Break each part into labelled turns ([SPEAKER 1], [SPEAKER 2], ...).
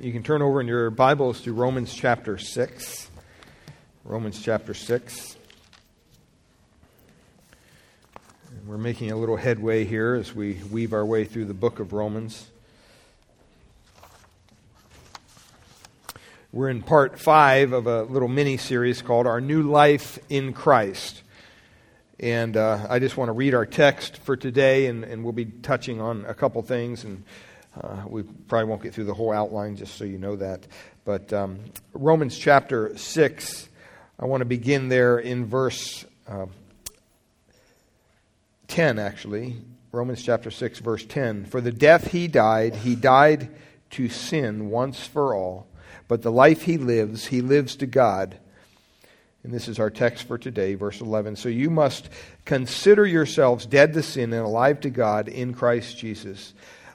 [SPEAKER 1] You can turn over in your Bibles to Romans chapter 6. Romans chapter 6. And we're making a little headway here as we weave our way through the book of Romans. We're in part five of a little mini series called Our New Life in Christ. And uh, I just want to read our text for today, and, and we'll be touching on a couple things. And uh, we probably won't get through the whole outline, just so you know that. But um, Romans chapter 6, I want to begin there in verse uh, 10, actually. Romans chapter 6, verse 10. For the death he died, he died to sin once for all, but the life he lives, he lives to God. And this is our text for today, verse 11. So you must consider yourselves dead to sin and alive to God in Christ Jesus.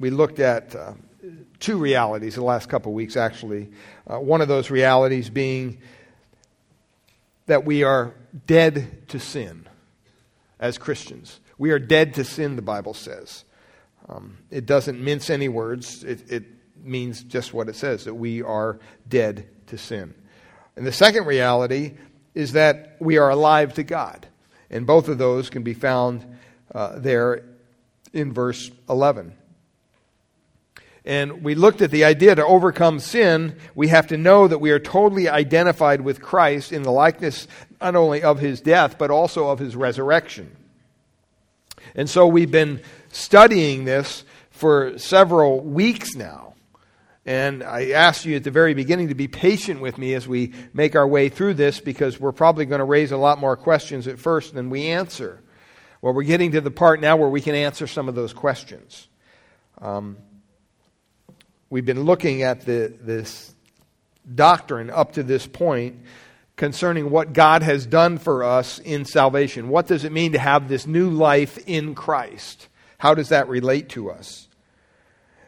[SPEAKER 1] we looked at uh, two realities the last couple of weeks, actually. Uh, one of those realities being that we are dead to sin as Christians. We are dead to sin, the Bible says. Um, it doesn't mince any words, it, it means just what it says that we are dead to sin. And the second reality is that we are alive to God. And both of those can be found uh, there in verse 11. And we looked at the idea to overcome sin, we have to know that we are totally identified with Christ in the likeness not only of his death, but also of his resurrection. And so we've been studying this for several weeks now. And I asked you at the very beginning to be patient with me as we make our way through this because we're probably going to raise a lot more questions at first than we answer. Well, we're getting to the part now where we can answer some of those questions. Um, we've been looking at the, this doctrine up to this point concerning what God has done for us in salvation. What does it mean to have this new life in Christ? How does that relate to us?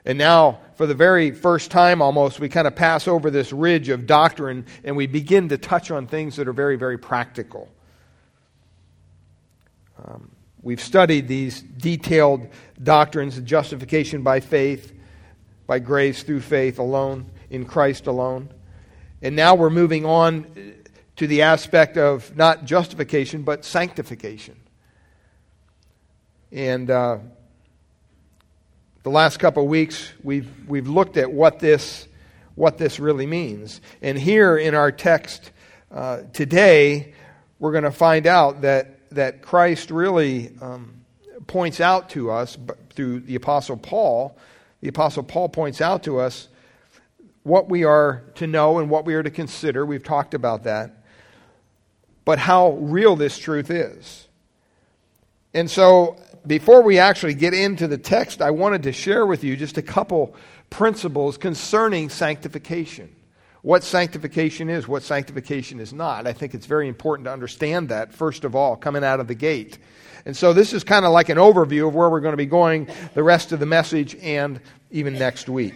[SPEAKER 1] And now, for the very first time almost, we kind of pass over this ridge of doctrine and we begin to touch on things that are very, very practical. Um, we've studied these detailed doctrines of justification by faith, by grace through faith alone, in Christ alone. And now we're moving on to the aspect of not justification, but sanctification. And uh, the last couple of weeks, we've, we've looked at what this, what this really means. And here in our text uh, today, we're going to find out that, that Christ really um, points out to us through the Apostle Paul the Apostle Paul points out to us what we are to know and what we are to consider. We've talked about that. But how real this truth is. And so, before we actually get into the text, I wanted to share with you just a couple principles concerning sanctification. What sanctification is, what sanctification is not. I think it's very important to understand that, first of all, coming out of the gate. And so this is kind of like an overview of where we're going to be going the rest of the message and even next week.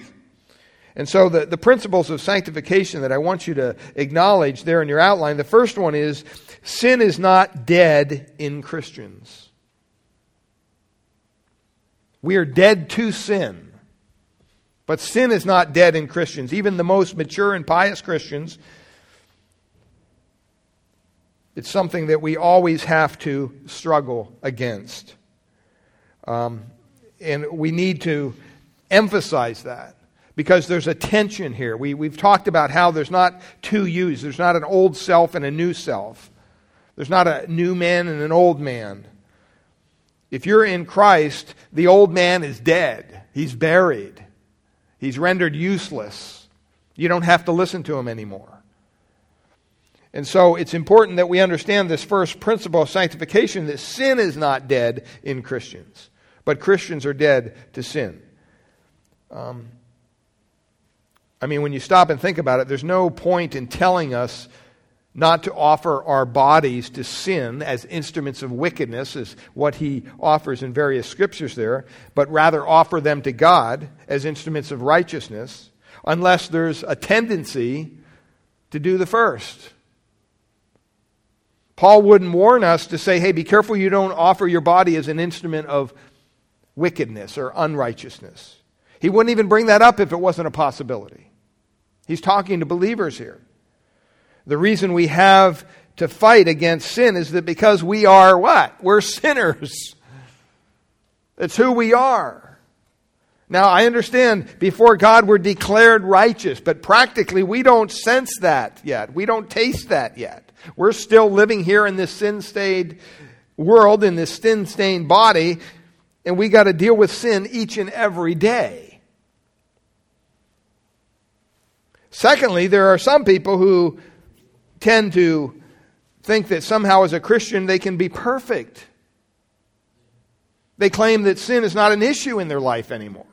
[SPEAKER 1] And so the, the principles of sanctification that I want you to acknowledge there in your outline, the first one is sin is not dead in Christians. We are dead to sin. But sin is not dead in Christians. Even the most mature and pious Christians it's something that we always have to struggle against. Um, and we need to emphasize that because there's a tension here. We, we've talked about how there's not two yous, there's not an old self and a new self, there's not a new man and an old man. If you're in Christ, the old man is dead, he's buried, he's rendered useless. You don't have to listen to him anymore. And so it's important that we understand this first principle of sanctification that sin is not dead in Christians, but Christians are dead to sin. Um, I mean, when you stop and think about it, there's no point in telling us not to offer our bodies to sin as instruments of wickedness, is what he offers in various scriptures there, but rather offer them to God as instruments of righteousness, unless there's a tendency to do the first. Paul wouldn't warn us to say, hey, be careful you don't offer your body as an instrument of wickedness or unrighteousness. He wouldn't even bring that up if it wasn't a possibility. He's talking to believers here. The reason we have to fight against sin is that because we are what? We're sinners. It's who we are. Now, I understand before God we're declared righteous, but practically we don't sense that yet. We don't taste that yet. We're still living here in this sin stained world, in this sin stained body, and we got to deal with sin each and every day. Secondly, there are some people who tend to think that somehow as a Christian they can be perfect. They claim that sin is not an issue in their life anymore.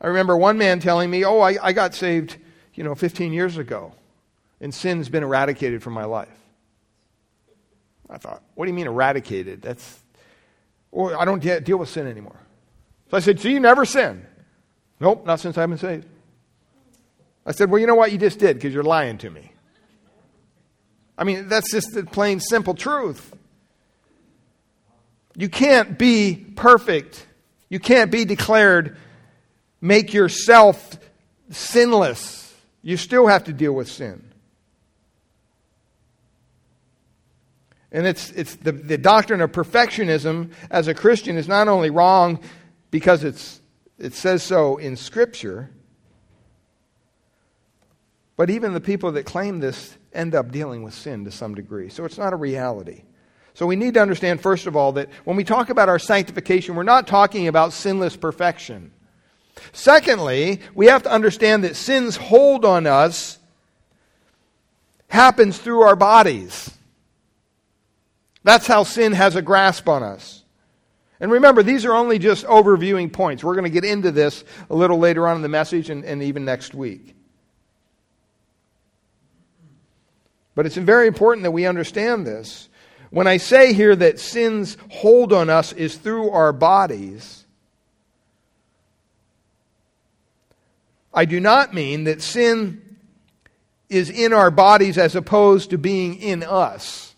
[SPEAKER 1] I remember one man telling me, Oh, I, I got saved, you know, 15 years ago, and sin's been eradicated from my life. I thought, What do you mean eradicated? That's, well, I don't deal with sin anymore. So I said, So you never sin? Nope, not since I've been saved. I said, Well, you know what? You just did because you're lying to me. I mean, that's just the plain, simple truth. You can't be perfect. You can't be declared, make yourself sinless. You still have to deal with sin. And it's, it's the, the doctrine of perfectionism as a Christian is not only wrong because it's, it says so in Scripture, but even the people that claim this end up dealing with sin to some degree. So it's not a reality. So we need to understand, first of all, that when we talk about our sanctification, we're not talking about sinless perfection. Secondly, we have to understand that sin's hold on us happens through our bodies. That's how sin has a grasp on us. And remember, these are only just overviewing points. We're going to get into this a little later on in the message and, and even next week. But it's very important that we understand this. When I say here that sin's hold on us is through our bodies, I do not mean that sin is in our bodies as opposed to being in us.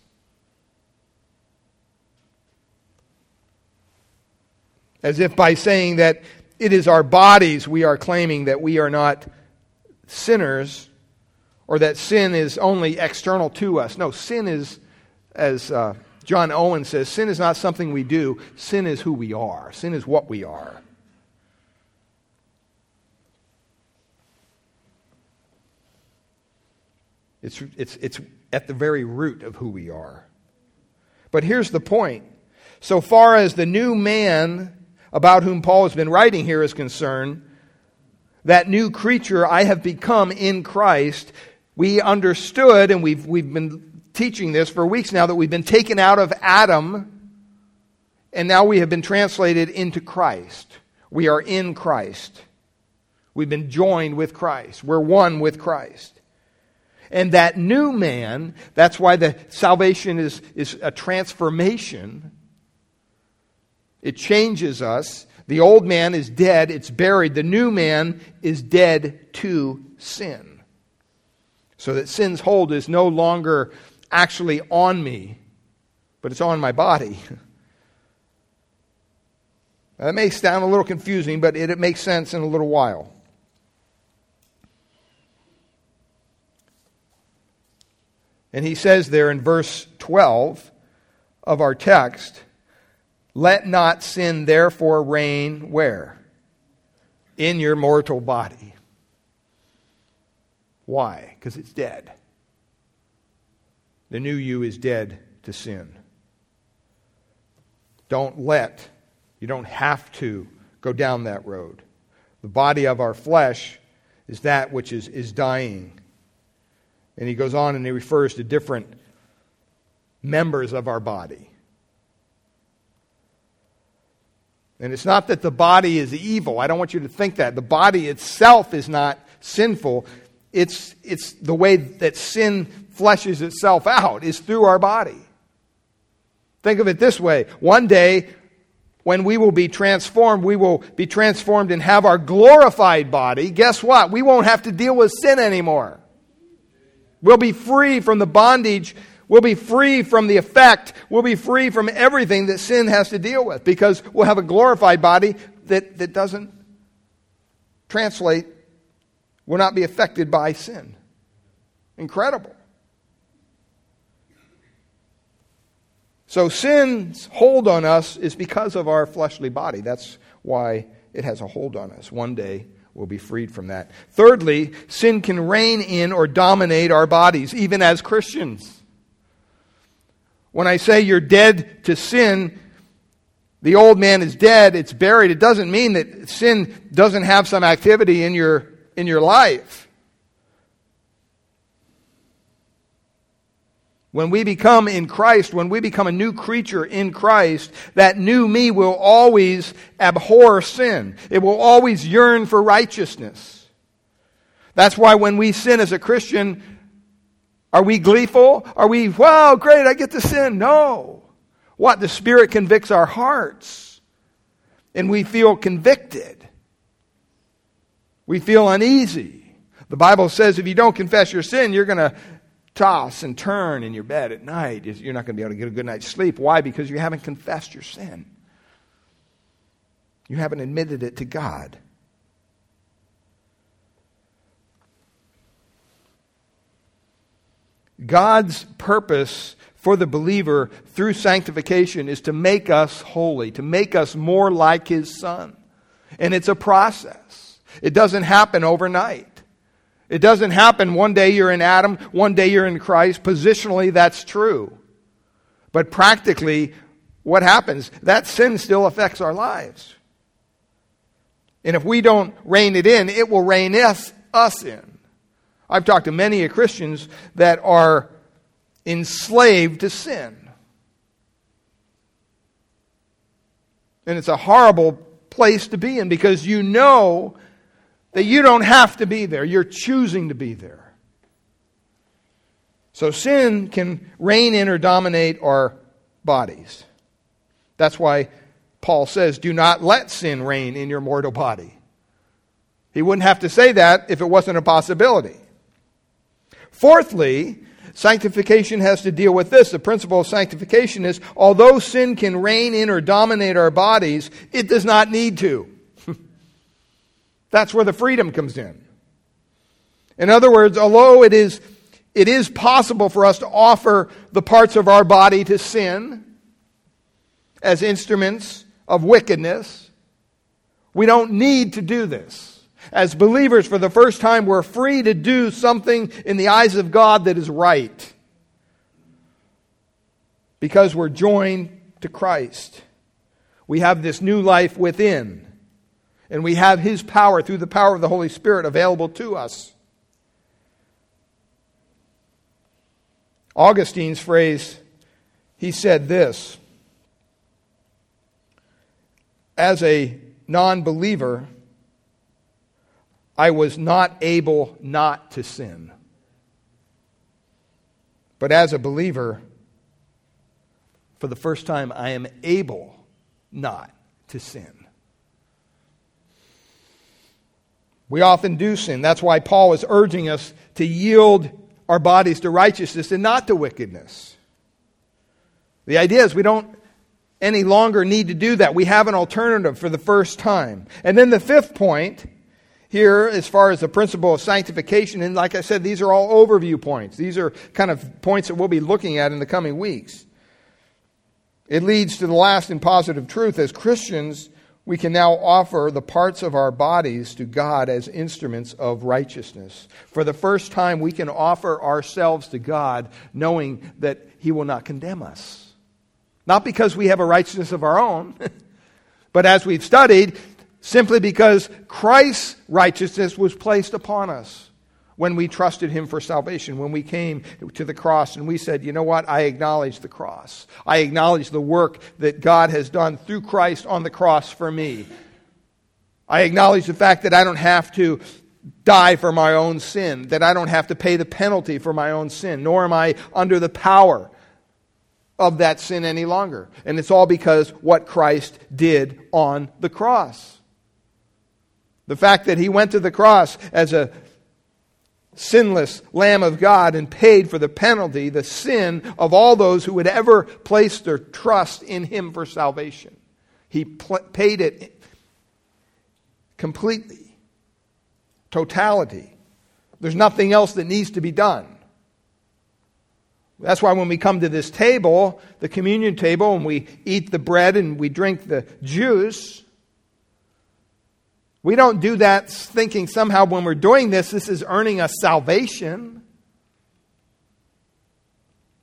[SPEAKER 1] As if by saying that it is our bodies we are claiming that we are not sinners or that sin is only external to us. No, sin is, as uh, John Owen says, sin is not something we do, sin is who we are, sin is what we are. It's, it's, it's at the very root of who we are. But here's the point. So far as the new man about whom Paul has been writing here is concerned, that new creature I have become in Christ, we understood, and we've, we've been teaching this for weeks now, that we've been taken out of Adam, and now we have been translated into Christ. We are in Christ. We've been joined with Christ. We're one with Christ. And that new man, that's why the salvation is, is a transformation. It changes us. The old man is dead, it's buried. The new man is dead to sin. So that sin's hold is no longer actually on me, but it's on my body. Now, that may sound a little confusing, but it, it makes sense in a little while. And he says there in verse 12 of our text, let not sin therefore reign where? In your mortal body. Why? Because it's dead. The new you is dead to sin. Don't let, you don't have to go down that road. The body of our flesh is that which is, is dying. And he goes on and he refers to different members of our body. And it's not that the body is evil. I don't want you to think that. The body itself is not sinful. It's, it's the way that sin fleshes itself out is through our body. Think of it this way. One day, when we will be transformed, we will be transformed and have our glorified body. Guess what? We won't have to deal with sin anymore. We'll be free from the bondage. We'll be free from the effect. We'll be free from everything that sin has to deal with because we'll have a glorified body that, that doesn't translate, will not be affected by sin. Incredible. So sin's hold on us is because of our fleshly body. That's why it has a hold on us. One day we'll be freed from that. Thirdly, sin can reign in or dominate our bodies, even as Christians. When I say you're dead to sin, the old man is dead, it's buried, it doesn't mean that sin doesn't have some activity in your, in your life. When we become in Christ, when we become a new creature in Christ, that new me will always abhor sin. It will always yearn for righteousness. That's why when we sin as a Christian, are we gleeful? Are we, wow, great, I get to sin? No. What? The Spirit convicts our hearts. And we feel convicted. We feel uneasy. The Bible says if you don't confess your sin, you're going to toss and turn in your bed at night, you're not going to be able to get a good night's sleep. Why? Because you haven't confessed your sin. You haven't admitted it to God. God's purpose for the believer through sanctification is to make us holy, to make us more like His Son. And it's a process, it doesn't happen overnight. It doesn't happen one day you're in Adam, one day you're in Christ. Positionally, that's true. But practically, what happens? That sin still affects our lives. And if we don't rein it in, it will rein us, us in. I've talked to many Christians that are enslaved to sin. And it's a horrible place to be in because you know that you don't have to be there, you're choosing to be there. So sin can reign in or dominate our bodies. That's why Paul says, Do not let sin reign in your mortal body. He wouldn't have to say that if it wasn't a possibility. Fourthly, sanctification has to deal with this. The principle of sanctification is although sin can reign in or dominate our bodies, it does not need to. That's where the freedom comes in. In other words, although it is, it is possible for us to offer the parts of our body to sin as instruments of wickedness, we don't need to do this. As believers, for the first time, we're free to do something in the eyes of God that is right because we're joined to Christ. We have this new life within and we have His power through the power of the Holy Spirit available to us. Augustine's phrase, he said this As a non believer, I was not able not to sin. But as a believer, for the first time, I am able not to sin. We often do sin. That's why Paul is urging us to yield our bodies to righteousness and not to wickedness. The idea is we don't any longer need to do that. We have an alternative for the first time. And then the fifth point here, as far as the principle of sanctification, and like I said, these are all overview points. These are kind of points that we'll be looking at in the coming weeks. It leads to the last and positive truth. As Christians, we can now offer the parts of our bodies to God as instruments of righteousness. For the first time, we can offer ourselves to God knowing that He will not condemn us. Not because we have a righteousness of our own, but as we've studied, simply because Christ's righteousness was placed upon us. When we trusted Him for salvation, when we came to the cross and we said, you know what, I acknowledge the cross. I acknowledge the work that God has done through Christ on the cross for me. I acknowledge the fact that I don't have to die for my own sin, that I don't have to pay the penalty for my own sin, nor am I under the power of that sin any longer. And it's all because what Christ did on the cross. The fact that he went to the cross as a sinless Lamb of God and paid for the penalty, the sin of all those who would ever place their trust in him for salvation. He pl- paid it completely, totality. There's nothing else that needs to be done. That's why when we come to this table, the communion table, and we eat the bread and we drink the juice, we don't do that thinking somehow when we're doing this, this is earning us salvation.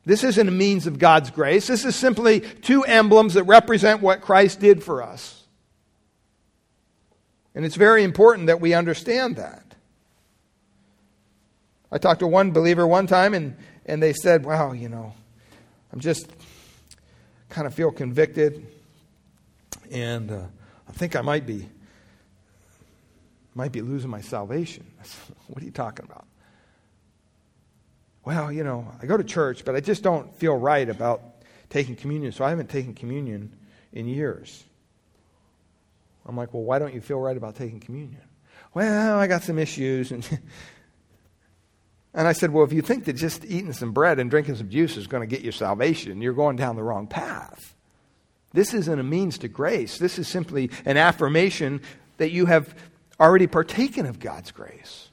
[SPEAKER 1] This isn't a means of God's grace. This is simply two emblems that represent what Christ did for us. And it's very important that we understand that. I talked to one believer one time, and and they said, Wow, you know, I'm just kind of feel convicted, and uh, I think I might be might be losing my salvation. Said, what are you talking about? Well, you know, I go to church, but I just don't feel right about taking communion, so I haven't taken communion in years. I'm like, well, why don't you feel right about taking communion? Well, I got some issues, and And I said, Well, if you think that just eating some bread and drinking some juice is going to get you salvation, you're going down the wrong path. This isn't a means to grace. This is simply an affirmation that you have already partaken of God's grace.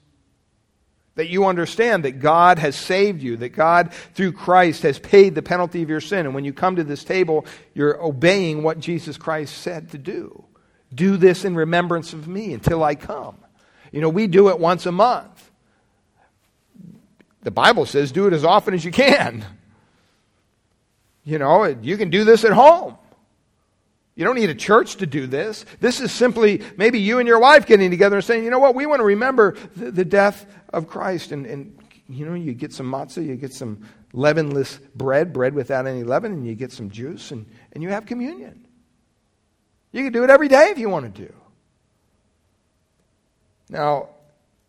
[SPEAKER 1] That you understand that God has saved you, that God, through Christ, has paid the penalty of your sin. And when you come to this table, you're obeying what Jesus Christ said to do. Do this in remembrance of me until I come. You know, we do it once a month. The Bible says do it as often as you can. You know, you can do this at home. You don't need a church to do this. This is simply maybe you and your wife getting together and saying, you know what, we want to remember the, the death of Christ. And, and, you know, you get some matzah, you get some leavenless bread, bread without any leaven, and you get some juice, and, and you have communion. You can do it every day if you want to do. Now,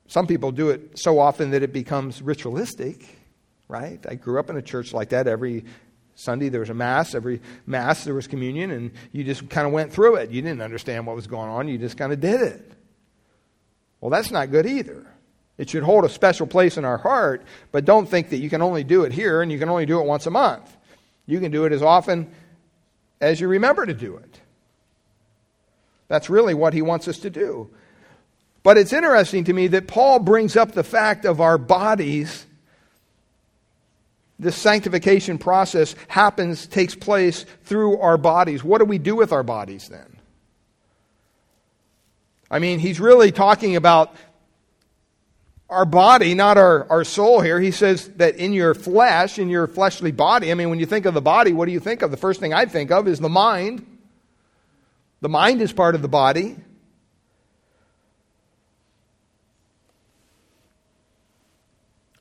[SPEAKER 1] some people do it so often that it becomes ritualistic, right? I grew up in a church like that. Every Sunday there was a Mass. Every Mass there was communion, and you just kind of went through it. You didn't understand what was going on, you just kind of did it. Well, that's not good either. It should hold a special place in our heart, but don't think that you can only do it here and you can only do it once a month. You can do it as often as you remember to do it. That's really what he wants us to do. But it's interesting to me that Paul brings up the fact of our bodies. This sanctification process happens, takes place through our bodies. What do we do with our bodies then? I mean, he's really talking about our body, not our, our soul here. He says that in your flesh, in your fleshly body, I mean, when you think of the body, what do you think of? The first thing I think of is the mind. The mind is part of the body.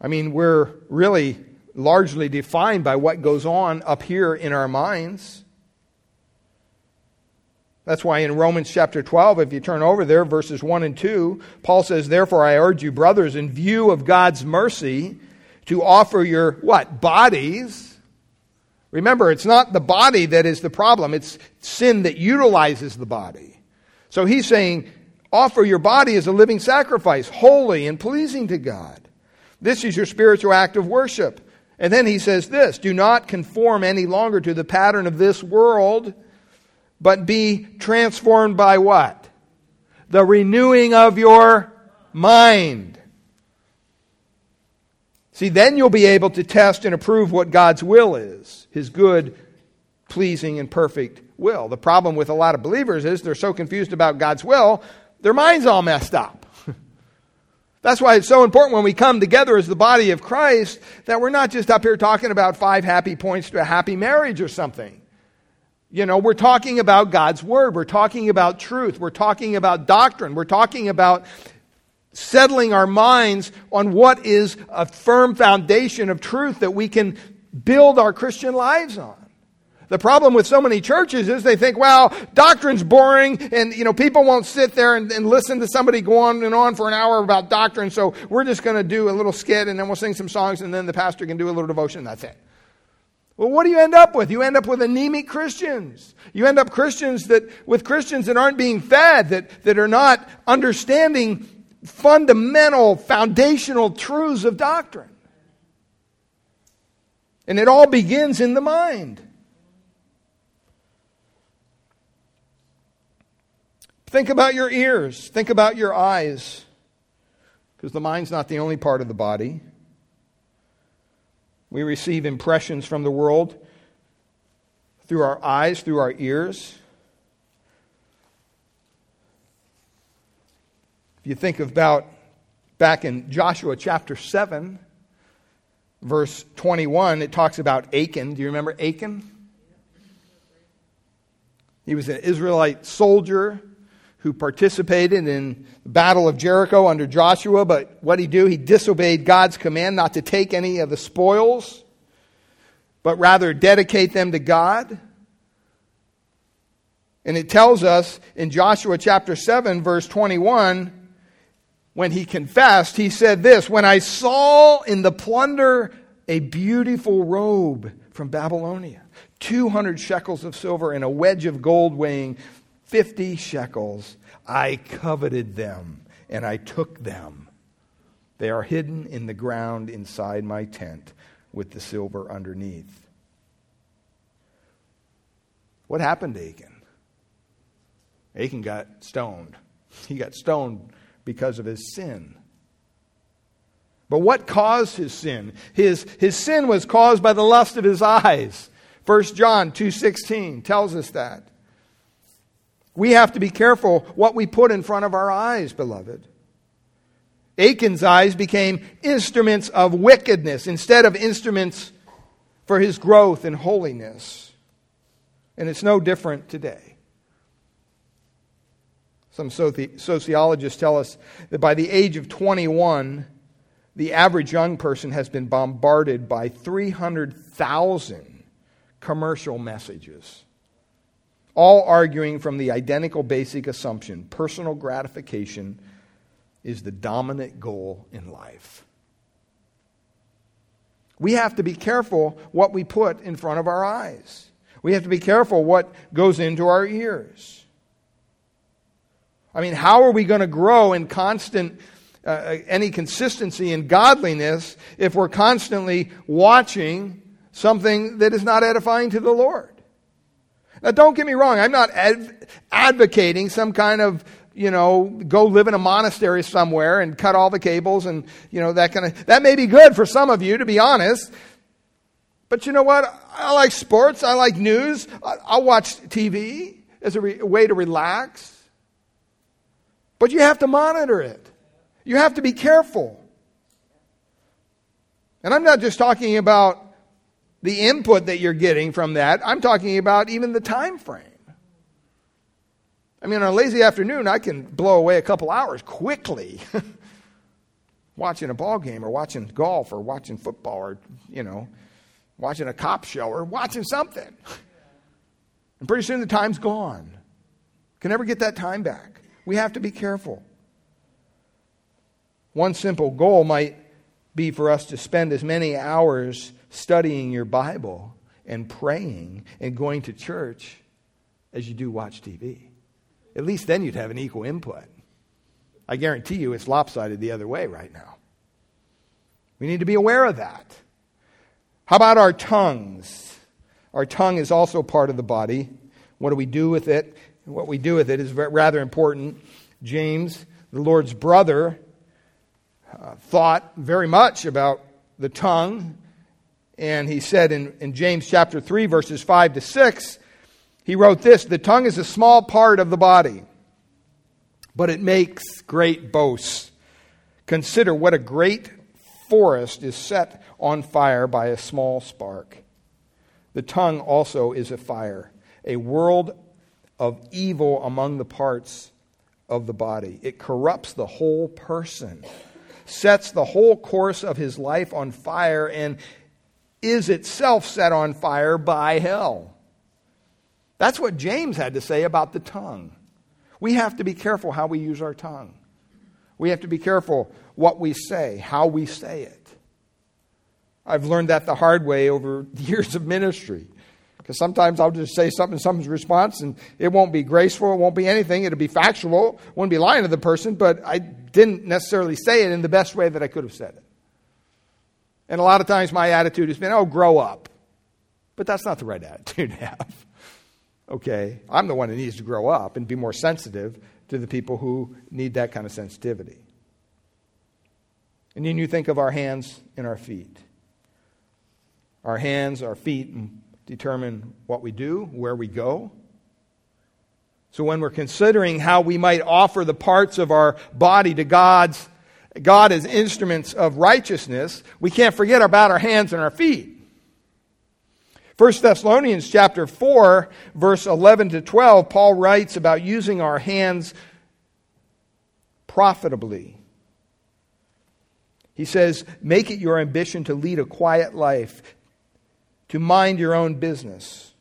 [SPEAKER 1] I mean, we're really largely defined by what goes on up here in our minds. That's why in Romans chapter 12, if you turn over there, verses 1 and 2, Paul says, Therefore I urge you, brothers, in view of God's mercy, to offer your what? Bodies. Remember, it's not the body that is the problem, it's sin that utilizes the body. So he's saying, offer your body as a living sacrifice, holy and pleasing to God. This is your spiritual act of worship. And then he says this do not conform any longer to the pattern of this world, but be transformed by what? The renewing of your mind. See, then you'll be able to test and approve what God's will is his good, pleasing, and perfect will. The problem with a lot of believers is they're so confused about God's will, their mind's all messed up. That's why it's so important when we come together as the body of Christ that we're not just up here talking about five happy points to a happy marriage or something. You know, we're talking about God's Word. We're talking about truth. We're talking about doctrine. We're talking about settling our minds on what is a firm foundation of truth that we can build our Christian lives on. The problem with so many churches is they think, well, doctrine's boring and, you know, people won't sit there and, and listen to somebody go on and on for an hour about doctrine, so we're just going to do a little skit and then we'll sing some songs and then the pastor can do a little devotion and that's it. Well, what do you end up with? You end up with anemic Christians. You end up Christians that, with Christians that aren't being fed, that, that are not understanding fundamental, foundational truths of doctrine. And it all begins in the mind. Think about your ears. Think about your eyes. Because the mind's not the only part of the body. We receive impressions from the world through our eyes, through our ears. If you think about back in Joshua chapter 7, verse 21, it talks about Achan. Do you remember Achan? He was an Israelite soldier who participated in the battle of Jericho under Joshua, but what he do? He disobeyed God's command not to take any of the spoils, but rather dedicate them to God. And it tells us in Joshua chapter 7, verse 21, when he confessed, he said this When I saw in the plunder a beautiful robe from Babylonia, 200 shekels of silver, and a wedge of gold weighing 50 shekels. I coveted them and I took them. They are hidden in the ground inside my tent with the silver underneath. What happened to Achan? Achan got stoned. He got stoned because of his sin. But what caused his sin? His, his sin was caused by the lust of his eyes. 1 John 2:16 tells us that. We have to be careful what we put in front of our eyes, beloved. Achan's eyes became instruments of wickedness instead of instruments for his growth in holiness. And it's no different today. Some sociologists tell us that by the age of 21, the average young person has been bombarded by 300,000 commercial messages all arguing from the identical basic assumption personal gratification is the dominant goal in life. We have to be careful what we put in front of our eyes. We have to be careful what goes into our ears. I mean, how are we going to grow in constant, uh, uh any consistency in godliness if we're constantly watching something that is not edifying to the Lord? Now, don't get me wrong. I'm not adv- advocating some kind of, you know, go live in a monastery somewhere and cut all the cables and, you know, that kind of, that may be good for some of you, to be honest. But you know what? I like sports. I like news. I'll watch TV as a, re- a way to relax. But you have to monitor it. You have to be careful. And I'm not just talking about the input that you're getting from that. I'm talking about even the time frame. I mean, on a lazy afternoon, I can blow away a couple hours quickly watching a ball game or watching golf or watching football or, you know, watching a cop show or watching something. And pretty soon the time's gone. Can never get that time back. We have to be careful. One simple goal might be for us to spend as many hours studying your Bible and praying and going to church as you do watch TV. At least then you'd have an equal input. I guarantee you it's lopsided the other way right now. We need to be aware of that. How about our tongues? Our tongue is also part of the body. What do we do with it? What we do with it is rather important. James, the Lord's brother, uh, thought very much about the tongue and he said in, in James chapter 3, verses 5 to 6, he wrote this The tongue is a small part of the body, but it makes great boasts. Consider what a great forest is set on fire by a small spark. The tongue also is a fire, a world of evil among the parts of the body. It corrupts the whole person, sets the whole course of his life on fire, and is itself set on fire by hell. That's what James had to say about the tongue. We have to be careful how we use our tongue. We have to be careful what we say, how we say it. I've learned that the hard way over years of ministry. Because sometimes I'll just say something, someone's response, and it won't be graceful, it won't be anything, it'll be factual, won't be lying to the person, but I didn't necessarily say it in the best way that I could have said it. And a lot of times my attitude has been, oh, grow up. But that's not the right attitude to have. Okay? I'm the one that needs to grow up and be more sensitive to the people who need that kind of sensitivity. And then you think of our hands and our feet. Our hands, our feet determine what we do, where we go. So when we're considering how we might offer the parts of our body to God's God as instruments of righteousness, we can't forget about our hands and our feet. 1 Thessalonians chapter 4 verse 11 to 12 Paul writes about using our hands profitably. He says, "Make it your ambition to lead a quiet life, to mind your own business."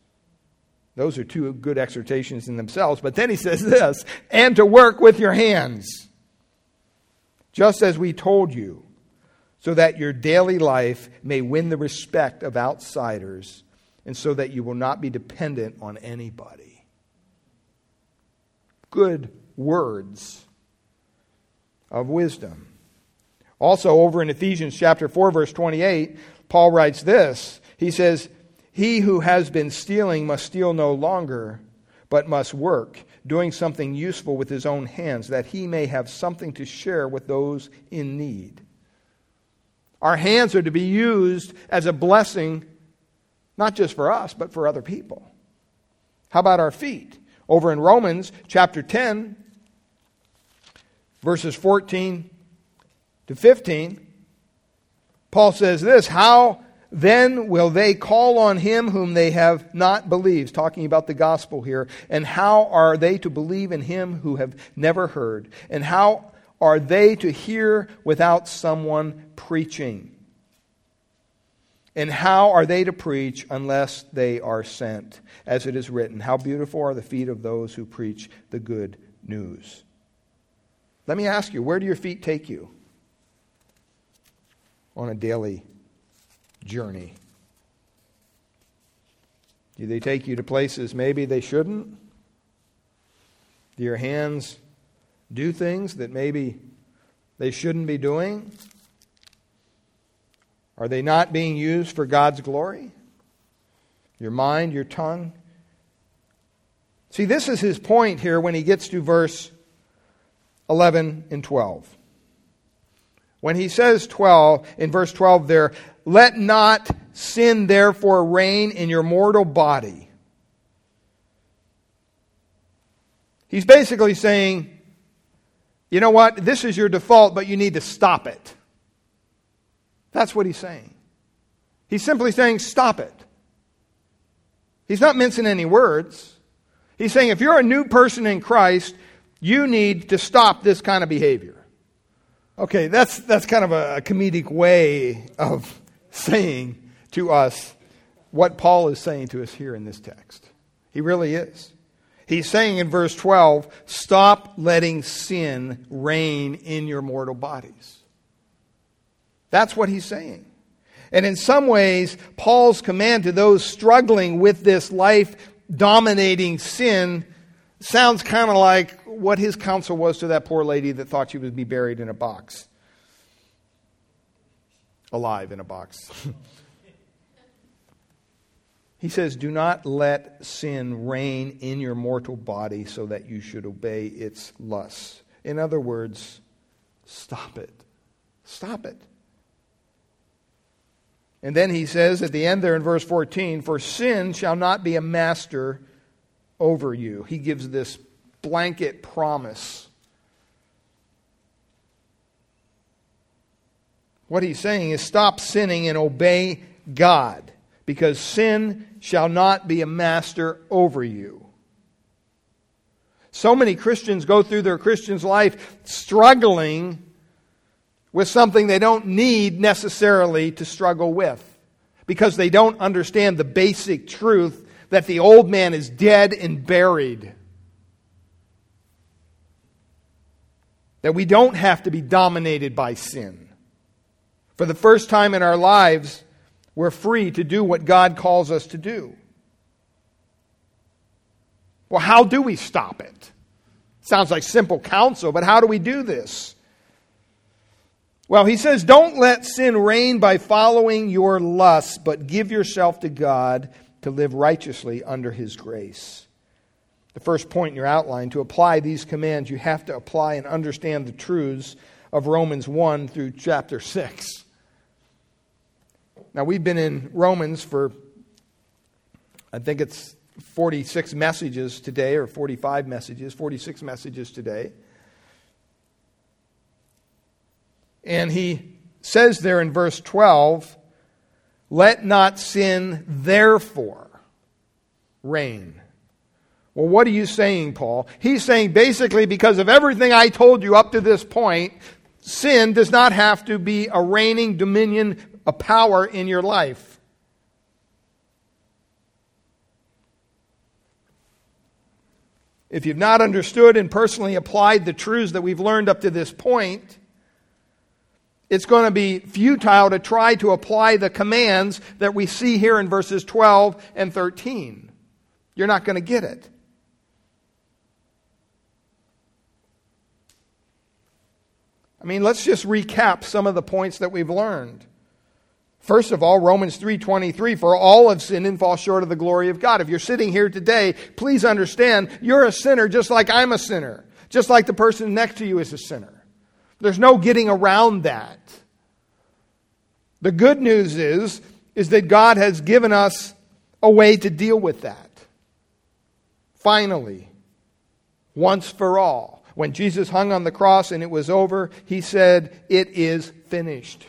[SPEAKER 1] Those are two good exhortations in themselves, but then he says this, "and to work with your hands." Just as we told you, so that your daily life may win the respect of outsiders and so that you will not be dependent on anybody. Good words of wisdom. Also, over in Ephesians chapter 4, verse 28, Paul writes this. He says, He who has been stealing must steal no longer, but must work, doing something useful with his own hands, that he may have something to share with those in need. Our hands are to be used as a blessing not just for us, but for other people. How about our feet? Over in Romans chapter 10, verses 14 to 15, Paul says this How then will they call on him whom they have not believed? Talking about the gospel here. And how are they to believe in him who have never heard? And how are they to hear without someone preaching? And how are they to preach unless they are sent? As it is written, How beautiful are the feet of those who preach the good news. Let me ask you, where do your feet take you on a daily journey? Do they take you to places maybe they shouldn't? Do your hands do things that maybe they shouldn't be doing? Are they not being used for God's glory? Your mind, your tongue? See, this is his point here when he gets to verse 11 and 12. When he says 12, in verse 12 there, let not sin therefore reign in your mortal body. He's basically saying, you know what, this is your default, but you need to stop it. That's what he's saying. He's simply saying, stop it. He's not mincing any words. He's saying, if you're a new person in Christ, you need to stop this kind of behavior. Okay, that's, that's kind of a, comedic way of saying to us what Paul is saying to us here in this text. He really is. He's saying in verse 12, stop letting sin reign in your mortal bodies. That's what he's saying. And in some ways, Paul's command to those struggling with this life dominating sin sounds kind of like what his counsel was to that poor lady that thought she would be buried in a box. Alive in a box. he says, Do not let sin reign in your mortal body so that you should obey its lusts. In other words, stop it. Stop it. And then he says at the end there in verse 14, For sin shall not be a master over you. He gives this blanket promise. What he's saying is stop sinning and obey God, because sin shall not be a master over you. So many Christians go through their Christian's life struggling with something they don't need necessarily to struggle with because they don't understand the basic truth that the old man is dead and buried. That we don't have to be dominated by sin. For the first time in our lives, we're free to do what God calls us to do. Well, how do we stop it? Sounds like simple counsel, but how do we do this? Well, he says, Don't let sin reign by following your lusts, but give yourself to God to live righteously under his grace. The first point in your outline to apply these commands, you have to apply and understand the truths of Romans 1 through chapter 6. Now, we've been in Romans for, I think it's 46 messages today, or 45 messages, 46 messages today. And he says there in verse 12, let not sin therefore reign. Well, what are you saying, Paul? He's saying basically because of everything I told you up to this point, sin does not have to be a reigning dominion, a power in your life. If you've not understood and personally applied the truths that we've learned up to this point, it's going to be futile to try to apply the commands that we see here in verses 12 and 13. You're not going to get it. I mean, let's just recap some of the points that we've learned. First of all, Romans 3:23 for all have sinned and fall short of the glory of God. If you're sitting here today, please understand you're a sinner just like I'm a sinner, just like the person next to you is a sinner. There's no getting around that. The good news is, is that God has given us a way to deal with that. Finally, once for all. When Jesus hung on the cross and it was over, he said, It is finished.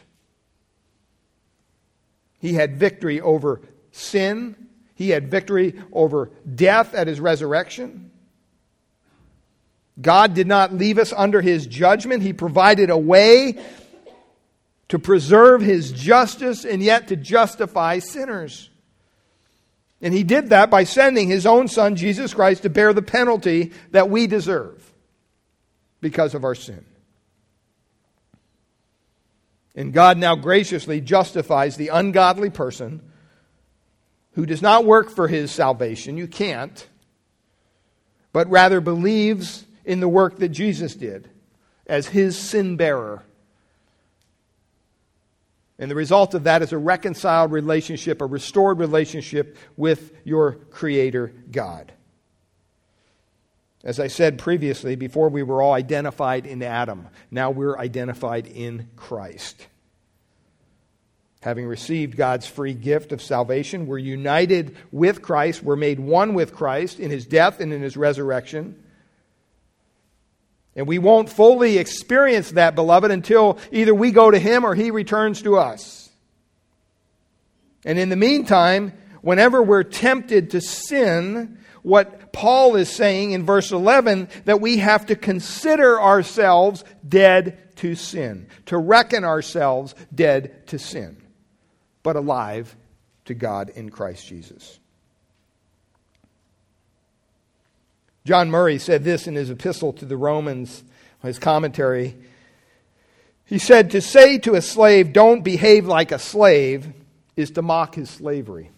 [SPEAKER 1] He had victory over sin, he had victory over death at his resurrection. God did not leave us under his judgment. He provided a way to preserve his justice and yet to justify sinners. And he did that by sending his own son, Jesus Christ, to bear the penalty that we deserve because of our sin. And God now graciously justifies the ungodly person who does not work for his salvation. You can't. But rather believes in the work that Jesus did as his sin bearer. And the result of that is a reconciled relationship, a restored relationship with your Creator God. As I said previously, before we were all identified in Adam, now we're identified in Christ. Having received God's free gift of salvation, we're united with Christ. We're made one with Christ in his death and in his resurrection. And we won't fully experience that, beloved, until either we go to Him or He returns to us. And in the meantime, whenever we're tempted to sin, what Paul is saying in verse 11, that we have to consider ourselves dead to sin, to reckon ourselves dead to sin, but alive to God in Christ Jesus. John Murray said this in his epistle to the Romans, his commentary. He said, To say to a slave, don't behave like a slave, is to mock his slavery.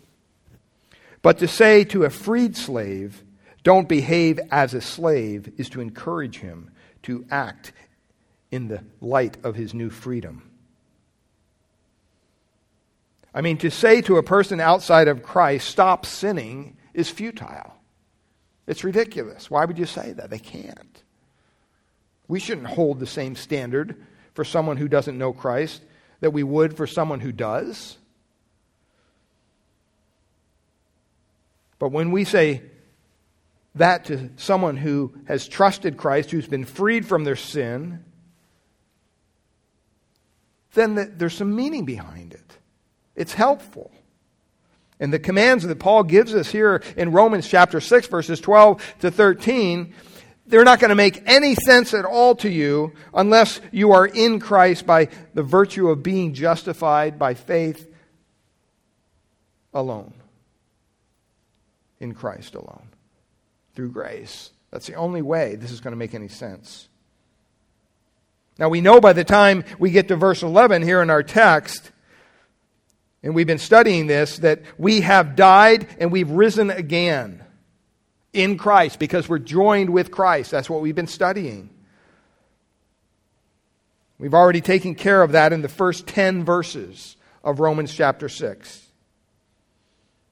[SPEAKER 1] But to say to a freed slave, don't behave as a slave, is to encourage him to act in the light of his new freedom. I mean, to say to a person outside of Christ, stop sinning, is futile. It's ridiculous. Why would you say that? They can't. We shouldn't hold the same standard for someone who doesn't know Christ that we would for someone who does. But when we say that to someone who has trusted Christ, who's been freed from their sin, then there's some meaning behind it. It's helpful. And the commands that Paul gives us here in Romans chapter 6, verses 12 to 13, they're not going to make any sense at all to you unless you are in Christ by the virtue of being justified by faith alone. In Christ alone. Through grace. That's the only way this is going to make any sense. Now, we know by the time we get to verse 11 here in our text, and we've been studying this, that we have died and we've risen again in Christ because we're joined with Christ. That's what we've been studying. We've already taken care of that in the first 10 verses of Romans chapter 6.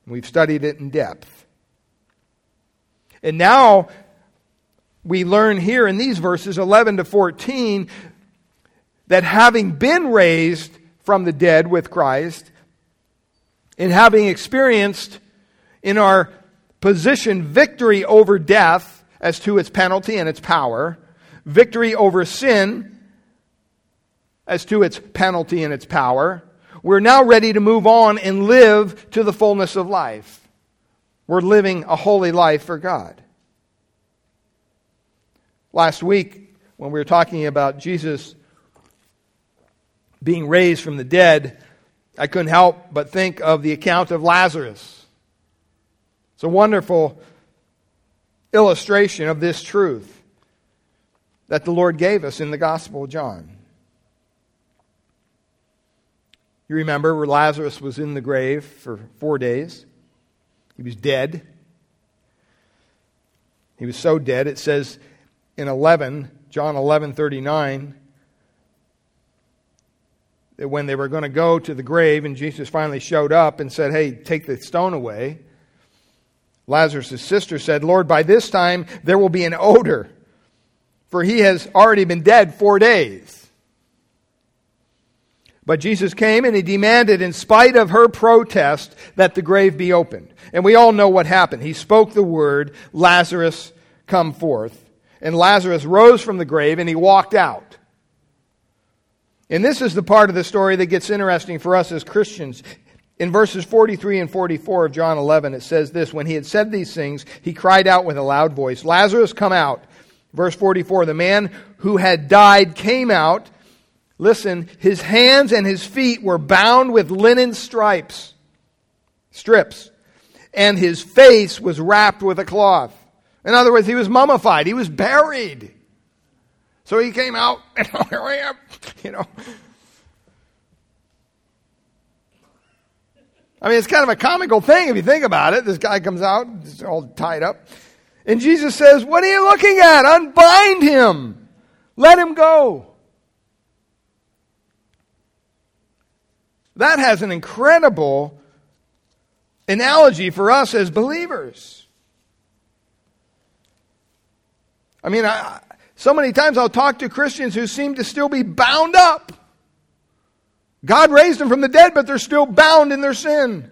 [SPEAKER 1] We've studied it in depth. And now we learn here in these verses 11 to 14 that having been raised from the dead with Christ, and having experienced in our position victory over death as to its penalty and its power, victory over sin as to its penalty and its power, we're now ready to move on and live to the fullness of life. We're living a holy life for God. Last week, when we were talking about Jesus being raised from the dead, I couldn't help but think of the account of Lazarus. It's a wonderful illustration of this truth that the Lord gave us in the Gospel of John. You remember where Lazarus was in the grave for four days. He was dead. He was so dead, it says in 11, John 11 39, that when they were going to go to the grave and Jesus finally showed up and said, Hey, take the stone away, Lazarus' sister said, Lord, by this time there will be an odor, for he has already been dead four days. But Jesus came and he demanded, in spite of her protest, that the grave be opened. And we all know what happened. He spoke the word, Lazarus, come forth. And Lazarus rose from the grave and he walked out. And this is the part of the story that gets interesting for us as Christians. In verses 43 and 44 of John 11, it says this When he had said these things, he cried out with a loud voice, Lazarus, come out. Verse 44 The man who had died came out. Listen, his hands and his feet were bound with linen stripes, strips, and his face was wrapped with a cloth. In other words, he was mummified, he was buried. So he came out, and here I am, you know. I mean, it's kind of a comical thing if you think about it. This guy comes out, all tied up. And Jesus says, What are you looking at? Unbind him. Let him go. That has an incredible analogy for us as believers. I mean, I, so many times I'll talk to Christians who seem to still be bound up. God raised them from the dead, but they're still bound in their sin.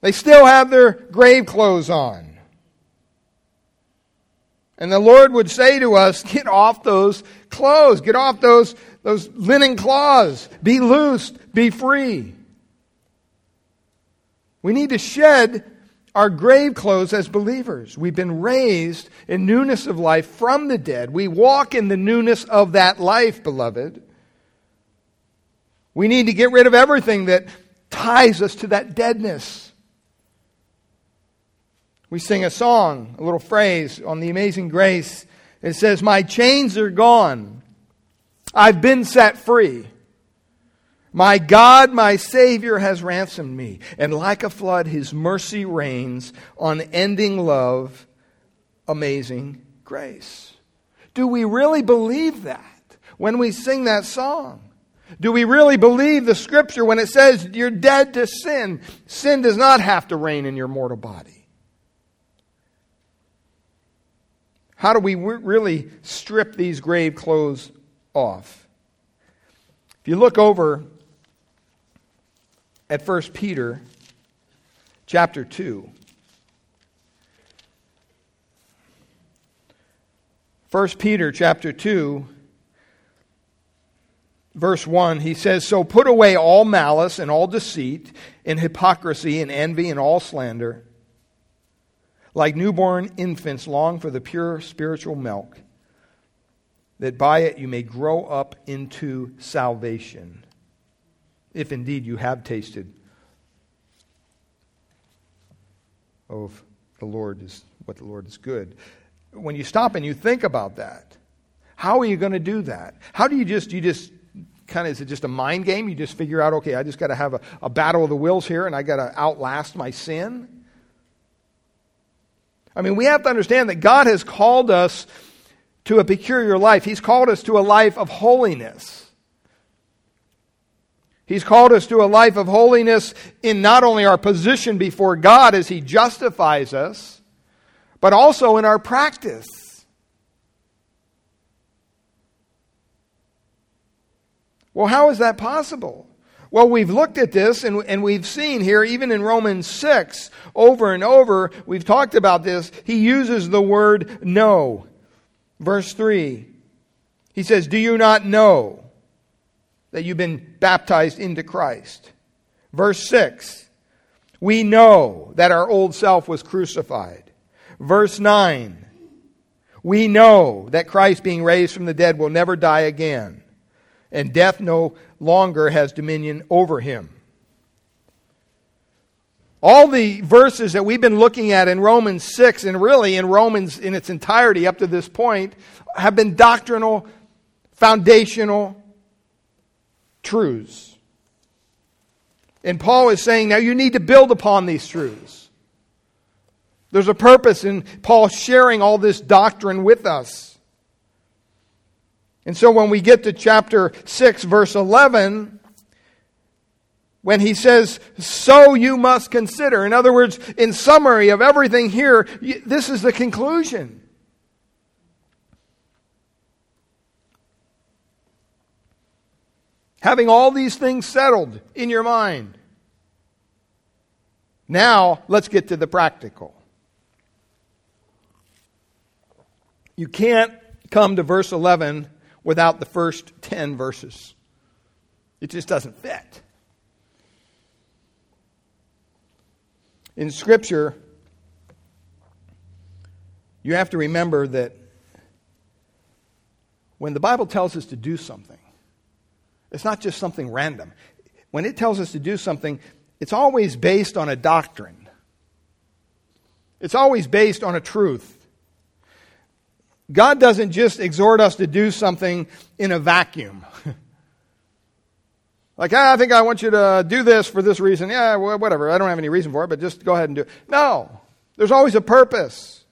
[SPEAKER 1] They still have their grave clothes on. And the Lord would say to us, get off those clothes, get off those, those linen cloths, be loosed, be free. We need to shed our grave clothes as believers. We've been raised in newness of life from the dead. We walk in the newness of that life, beloved. We need to get rid of everything that ties us to that deadness. We sing a song, a little phrase on the amazing grace. It says, My chains are gone. I've been set free. My God, my Savior has ransomed me. And like a flood, His mercy reigns, unending love, amazing grace. Do we really believe that when we sing that song? Do we really believe the scripture when it says you're dead to sin? Sin does not have to reign in your mortal body. How do we really strip these grave clothes off? If you look over at 1 Peter chapter 2. 1 Peter chapter 2 verse 1 he says so put away all malice and all deceit and hypocrisy and envy and all slander like newborn infants, long for the pure spiritual milk, that by it you may grow up into salvation, if indeed you have tasted of the Lord is what the Lord is good. When you stop and you think about that, how are you going to do that? How do you just you just kind of is it just a mind game? You just figure out, okay, I just got to have a, a battle of the wills here and I got to outlast my sin? I mean, we have to understand that God has called us to a peculiar life. He's called us to a life of holiness. He's called us to a life of holiness in not only our position before God as He justifies us, but also in our practice. Well, how is that possible? Well, we've looked at this and, and we've seen here, even in Romans 6, over and over, we've talked about this. He uses the word know. Verse 3, he says, Do you not know that you've been baptized into Christ? Verse 6, we know that our old self was crucified. Verse 9, we know that Christ, being raised from the dead, will never die again and death no longer has dominion over him. All the verses that we've been looking at in Romans 6 and really in Romans in its entirety up to this point have been doctrinal, foundational truths. And Paul is saying now you need to build upon these truths. There's a purpose in Paul sharing all this doctrine with us. And so when we get to chapter 6, verse 11, when he says, So you must consider, in other words, in summary of everything here, this is the conclusion. Having all these things settled in your mind. Now, let's get to the practical. You can't come to verse 11 without the first 10 verses. It just doesn't fit. In Scripture, you have to remember that when the Bible tells us to do something, it's not just something random. When it tells us to do something, it's always based on a doctrine, it's always based on a truth. God doesn't just exhort us to do something in a vacuum. like, ah, I think I want you to do this for this reason. Yeah, whatever. I don't have any reason for it, but just go ahead and do it. No. There's always a purpose.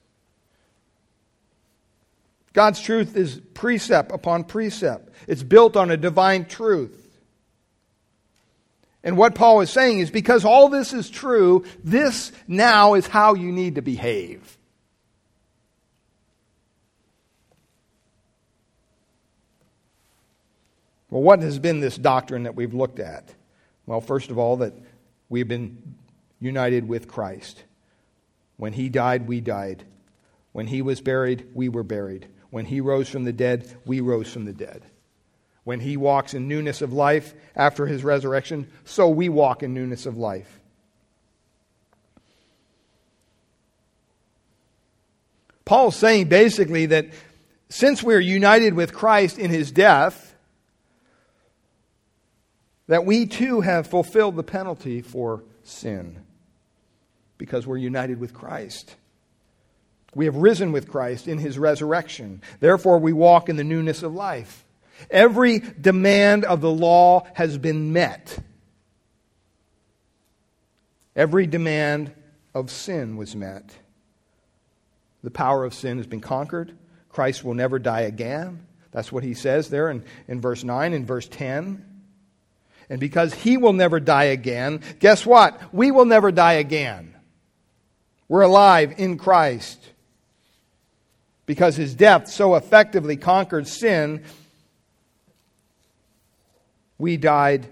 [SPEAKER 1] God's truth is precept upon precept. It's built on a divine truth. And what Paul is saying is because all this is true, this now is how you need to behave. Well, what has been this doctrine that we've looked at? Well, first of all, that we've been united with Christ. When he died, we died. When he was buried, we were buried. When he rose from the dead, we rose from the dead. When he walks in newness of life after his resurrection, so we walk in newness of life. Paul's saying basically that since we're united with Christ in his death, that we too have fulfilled the penalty for sin because we're united with Christ. We have risen with Christ in his resurrection. Therefore, we walk in the newness of life. Every demand of the law has been met. Every demand of sin was met. The power of sin has been conquered. Christ will never die again. That's what he says there in, in verse 9 and verse 10. And because he will never die again, guess what? We will never die again. We're alive in Christ. Because his death so effectively conquered sin, we died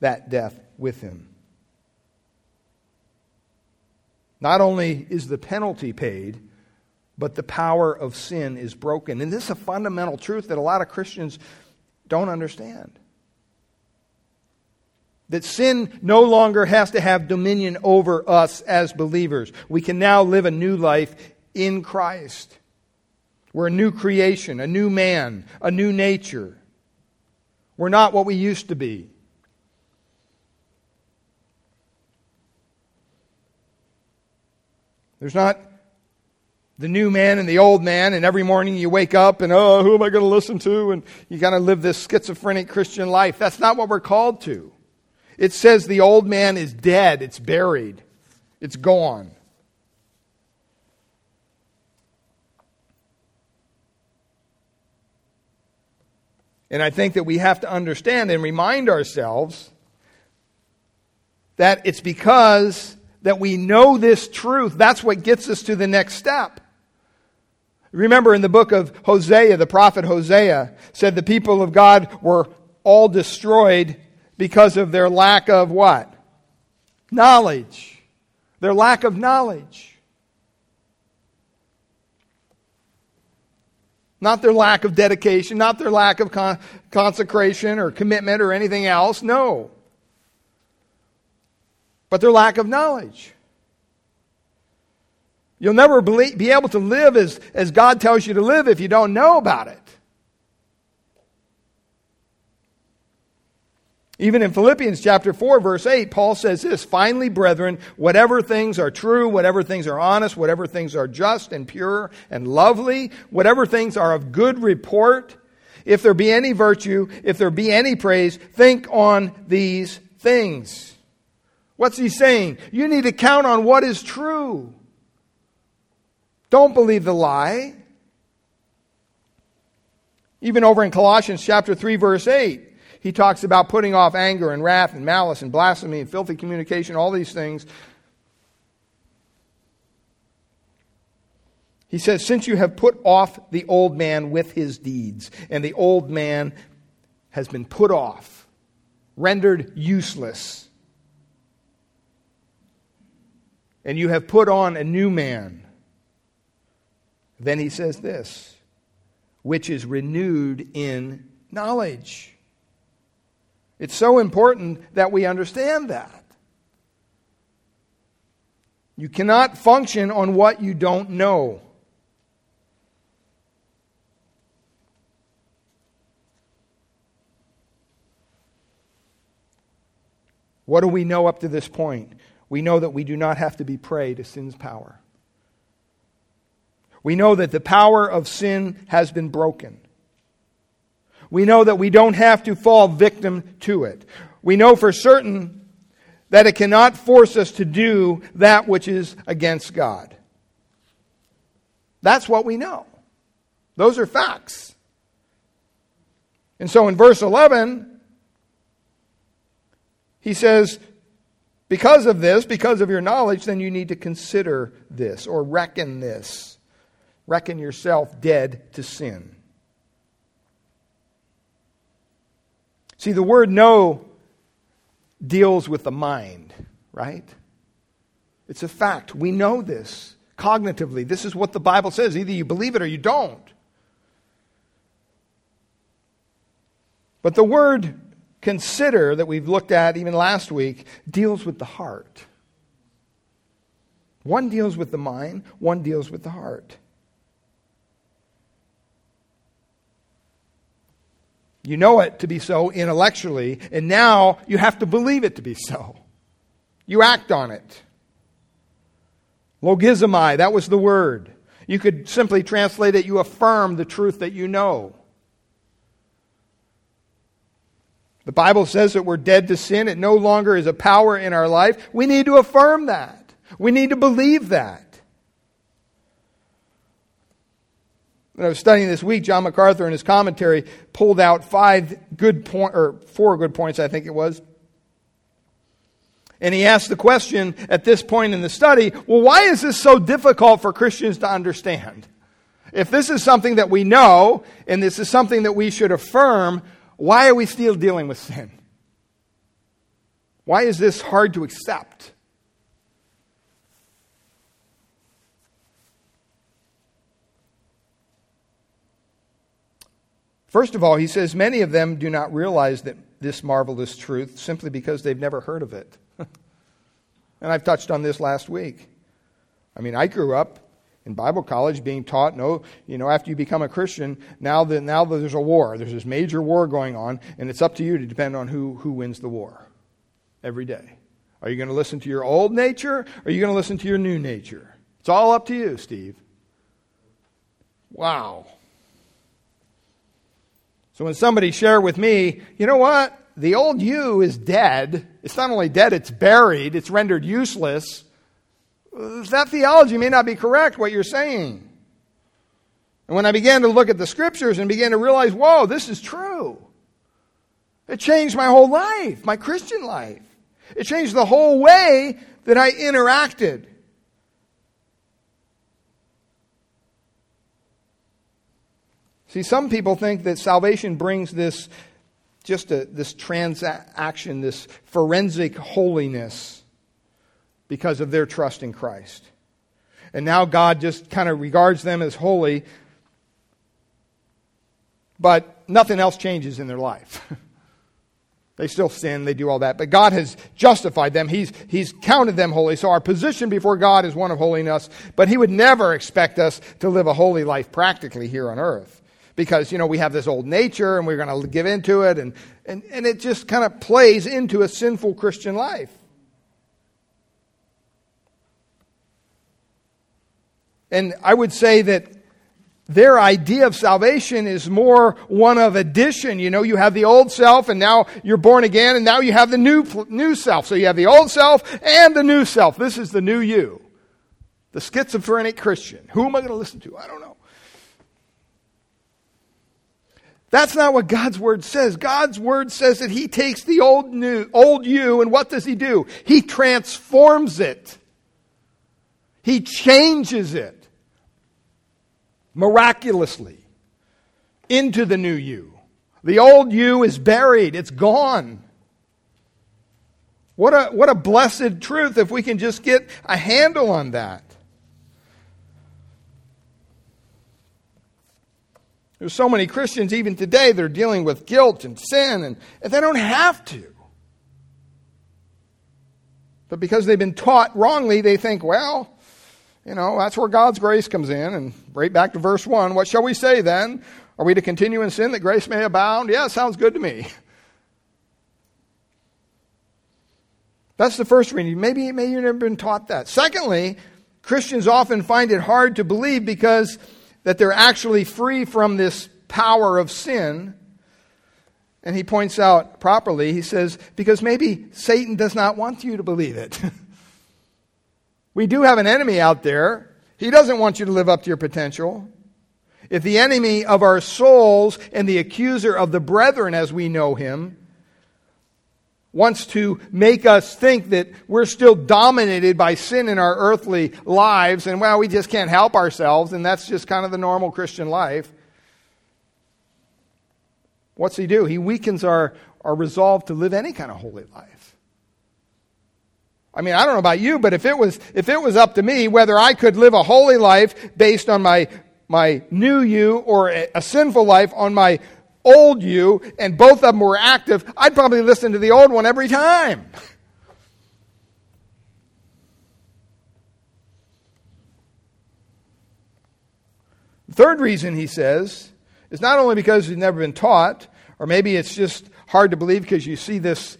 [SPEAKER 1] that death with him. Not only is the penalty paid, but the power of sin is broken. And this is a fundamental truth that a lot of Christians don't understand. That sin no longer has to have dominion over us as believers. We can now live a new life in Christ. We're a new creation, a new man, a new nature. We're not what we used to be. There's not the new man and the old man, and every morning you wake up and, oh, who am I going to listen to? And you got to live this schizophrenic Christian life. That's not what we're called to. It says the old man is dead, it's buried, it's gone. And I think that we have to understand and remind ourselves that it's because that we know this truth, that's what gets us to the next step. Remember in the book of Hosea, the prophet Hosea said the people of God were all destroyed because of their lack of what? Knowledge. Their lack of knowledge. Not their lack of dedication, not their lack of con- consecration or commitment or anything else. No. But their lack of knowledge. You'll never be able to live as, as God tells you to live if you don't know about it. Even in Philippians chapter 4 verse 8, Paul says this, Finally, brethren, whatever things are true, whatever things are honest, whatever things are just and pure and lovely, whatever things are of good report, if there be any virtue, if there be any praise, think on these things. What's he saying? You need to count on what is true. Don't believe the lie. Even over in Colossians chapter 3 verse 8, he talks about putting off anger and wrath and malice and blasphemy and filthy communication, all these things. He says, Since you have put off the old man with his deeds, and the old man has been put off, rendered useless, and you have put on a new man, then he says this, which is renewed in knowledge. It's so important that we understand that. You cannot function on what you don't know. What do we know up to this point? We know that we do not have to be prey to sin's power. We know that the power of sin has been broken. We know that we don't have to fall victim to it. We know for certain that it cannot force us to do that which is against God. That's what we know. Those are facts. And so in verse 11, he says, because of this, because of your knowledge, then you need to consider this or reckon this. Reckon yourself dead to sin. See, the word know deals with the mind, right? It's a fact. We know this cognitively. This is what the Bible says. Either you believe it or you don't. But the word consider that we've looked at even last week deals with the heart. One deals with the mind, one deals with the heart. You know it to be so intellectually, and now you have to believe it to be so. You act on it. Logizomai, that was the word. You could simply translate it, you affirm the truth that you know. The Bible says that we're dead to sin. It no longer is a power in our life. We need to affirm that. We need to believe that. When I was studying this week, John MacArthur in his commentary pulled out five good point or four good points, I think it was. And he asked the question at this point in the study, well, why is this so difficult for Christians to understand? If this is something that we know and this is something that we should affirm, why are we still dealing with sin? Why is this hard to accept? First of all, he says many of them do not realize that this marvelous truth simply because they've never heard of it. and I've touched on this last week. I mean, I grew up in Bible college being taught, no, you know, after you become a Christian, now that now that there's a war, there's this major war going on, and it's up to you to depend on who, who wins the war every day. Are you going to listen to your old nature, or are you going to listen to your new nature? It's all up to you, Steve. Wow. So when somebody shared with me, you know what? The old you is dead. It's not only dead, it's buried, it's rendered useless. That theology may not be correct, what you're saying. And when I began to look at the scriptures and began to realize, whoa, this is true. It changed my whole life, my Christian life. It changed the whole way that I interacted. See, some people think that salvation brings this just a, this transaction, this forensic holiness because of their trust in Christ. And now God just kind of regards them as holy, but nothing else changes in their life. They still sin, they do all that, but God has justified them. He's, he's counted them holy. So our position before God is one of holiness, but He would never expect us to live a holy life practically here on earth. Because, you know, we have this old nature and we're going to give into it, and, and, and it just kind of plays into a sinful Christian life. And I would say that their idea of salvation is more one of addition. You know, you have the old self and now you're born again and now you have the new, new self. So you have the old self and the new self. This is the new you. The schizophrenic Christian. Who am I going to listen to? I don't know. That's not what God's word says. God's word says that he takes the old new, old you and what does he do? He transforms it. He changes it miraculously into the new you. The old you is buried, it's gone. What a, what a blessed truth if we can just get a handle on that. There's so many Christians even today that are dealing with guilt and sin, and, and they don't have to. But because they've been taught wrongly, they think, well, you know, that's where God's grace comes in. And right back to verse 1 what shall we say then? Are we to continue in sin that grace may abound? Yeah, sounds good to me. That's the first reading. Maybe, maybe you've never been taught that. Secondly, Christians often find it hard to believe because that they're actually free from this power of sin. And he points out properly, he says, because maybe Satan does not want you to believe it. We do have an enemy out there. He doesn't want you to live up to your potential. If the enemy of our souls and the accuser of the brethren, as we know him, wants to make us think that we're still dominated by sin in our earthly lives and, well, we just can't help ourselves, and that's just kind of the normal Christian life. What's he do? He weakens our, our resolve to live any kind of holy life. I mean, I don't know about you, but if it was, if it was up to me whether I could live a holy life based on my, my new you or a, a sinful life on my old you, and both of them were active, I'd probably listen to the old one every time. The third reason he says is not only because you've never been taught, or maybe it's just hard to believe because you see this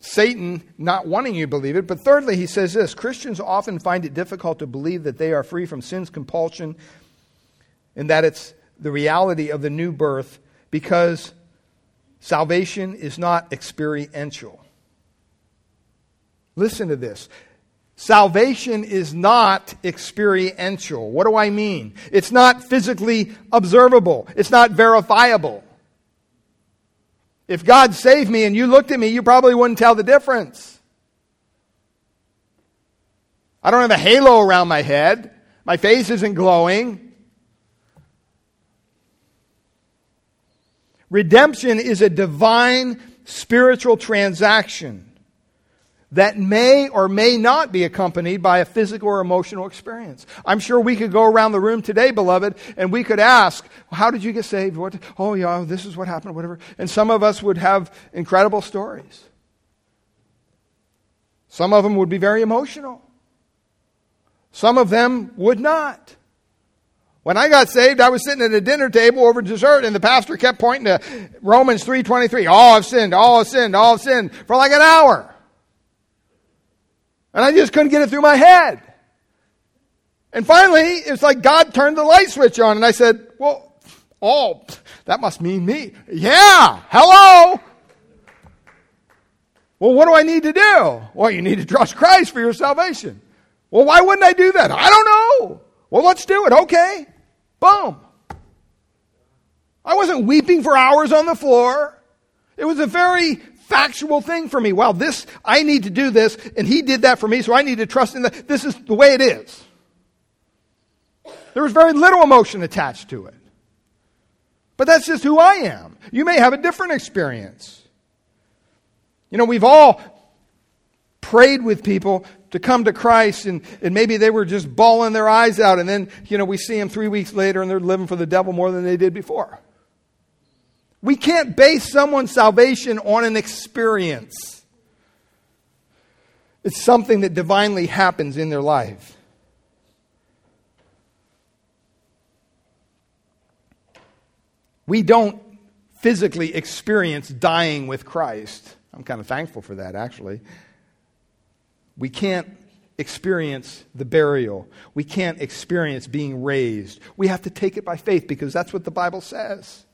[SPEAKER 1] Satan not wanting you to believe it. But thirdly, he says this Christians often find it difficult to believe that they are free from sin's compulsion and that it's the reality of the new birth because salvation is not experiential. Listen to this. Salvation is not experiential. What do I mean? It's not physically observable. It's not verifiable. If God saved me and you looked at me, you probably wouldn't tell the difference. I don't have a halo around my head. My face isn't glowing. Redemption is a divine spiritual transaction that may or may not be accompanied by a physical or emotional experience. I'm sure we could go around the room today, beloved, and we could ask, How did you get saved? What, oh, yeah, this is what happened, whatever. And some of us would have incredible stories. Some of them would be very emotional. Some of them would not. When I got saved, I was sitting at a dinner table over dessert, and the pastor kept pointing to Romans 3.23. All have sinned, all have sinned, all have sinned, for like an hour. And I just couldn't get it through my head. And finally, it's like God turned the light switch on, and I said, Well, oh, that must mean me. Yeah, hello. Well, what do I need to do? Well, you need to trust Christ for your salvation. Well, why wouldn't I do that? I don't know. Well, let's do it. Okay. Boom. I wasn't weeping for hours on the floor. It was a very factual thing for me. Well, this, I need to do this, and he did that for me, so I need to trust in that. This is the way it is. There was very little emotion attached to it. But that's just who I am. You may have a different experience. You know, we've all prayed with people to come to Christ, and, and maybe they were just bawling their eyes out, and then, you know, we see them three weeks later and they're living for the devil more than they did before. We can't base someone's salvation on an experience. It's something that divinely happens in their life. We don't physically experience dying with Christ. I'm kind of thankful for that, actually. We can't experience the burial. We can't experience being raised. We have to take it by faith because that's what the Bible says.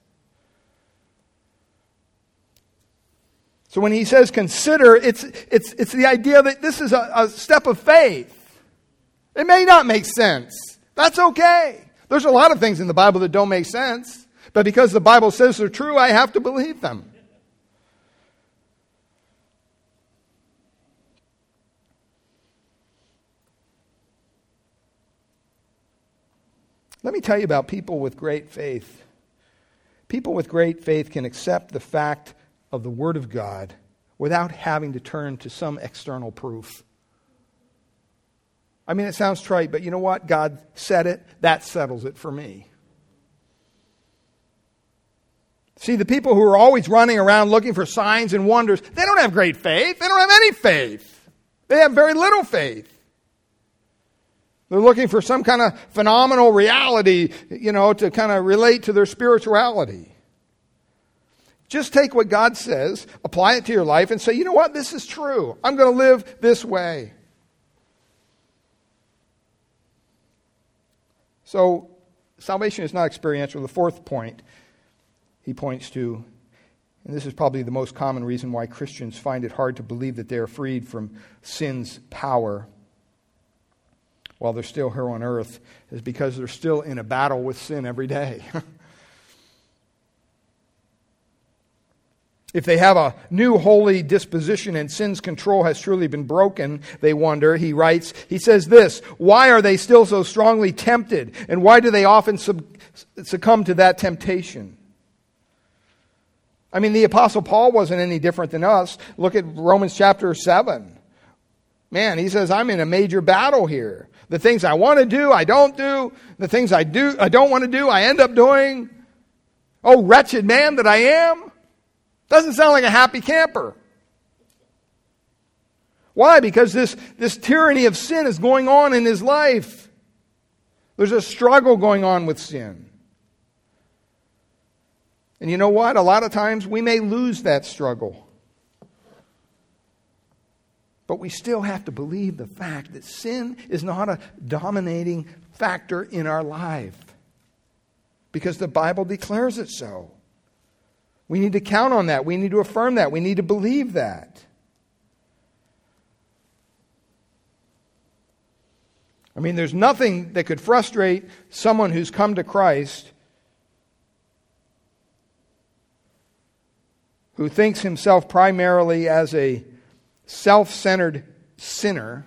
[SPEAKER 1] So when he says consider, it's, it's, it's the idea that this is a, a step of faith. It may not make sense. That's okay. There's a lot of things in the Bible that don't make sense. But because the Bible says they're true, I have to believe them. Let me tell you about people with great faith. People with great faith can accept the fact of the Word of God without having to turn to some external proof. I mean, it sounds trite, but you know what? God said it. That settles it for me. See, the people who are always running around looking for signs and wonders, they don't have great faith. They don't have any faith. They have very little faith. They're looking for some kind of phenomenal reality, you know, to kind of relate to their spirituality. Just take what God says, apply it to your life, and say, you know what, this is true. I'm going to live this way. So, salvation is not experiential. The fourth point he points to, and this is probably the most common reason why Christians find it hard to believe that they are freed from sin's power while they're still here on earth is because they're still in a battle with sin every day. if they have a new holy disposition and sin's control has truly been broken, they wonder, he writes, he says this, why are they still so strongly tempted? And why do they often sub- succumb to that temptation? I mean, the Apostle Paul wasn't any different than us. Look at Romans chapter 7. Man, he says, I'm in a major battle here. The things I want to do, I don't do. The things I do, I don't want to do, I end up doing. Oh, wretched man that I am. Doesn't sound like a happy camper. Why? Because this, this tyranny of sin is going on in his life. There's a struggle going on with sin. And you know what? A lot of times we may lose that struggle. But we still have to believe the fact that sin is not a dominating factor in our life because the Bible declares it so. We need to count on that. We need to affirm that. We need to believe that. I mean, there's nothing that could frustrate someone who's come to Christ who thinks himself primarily as a self centered sinner,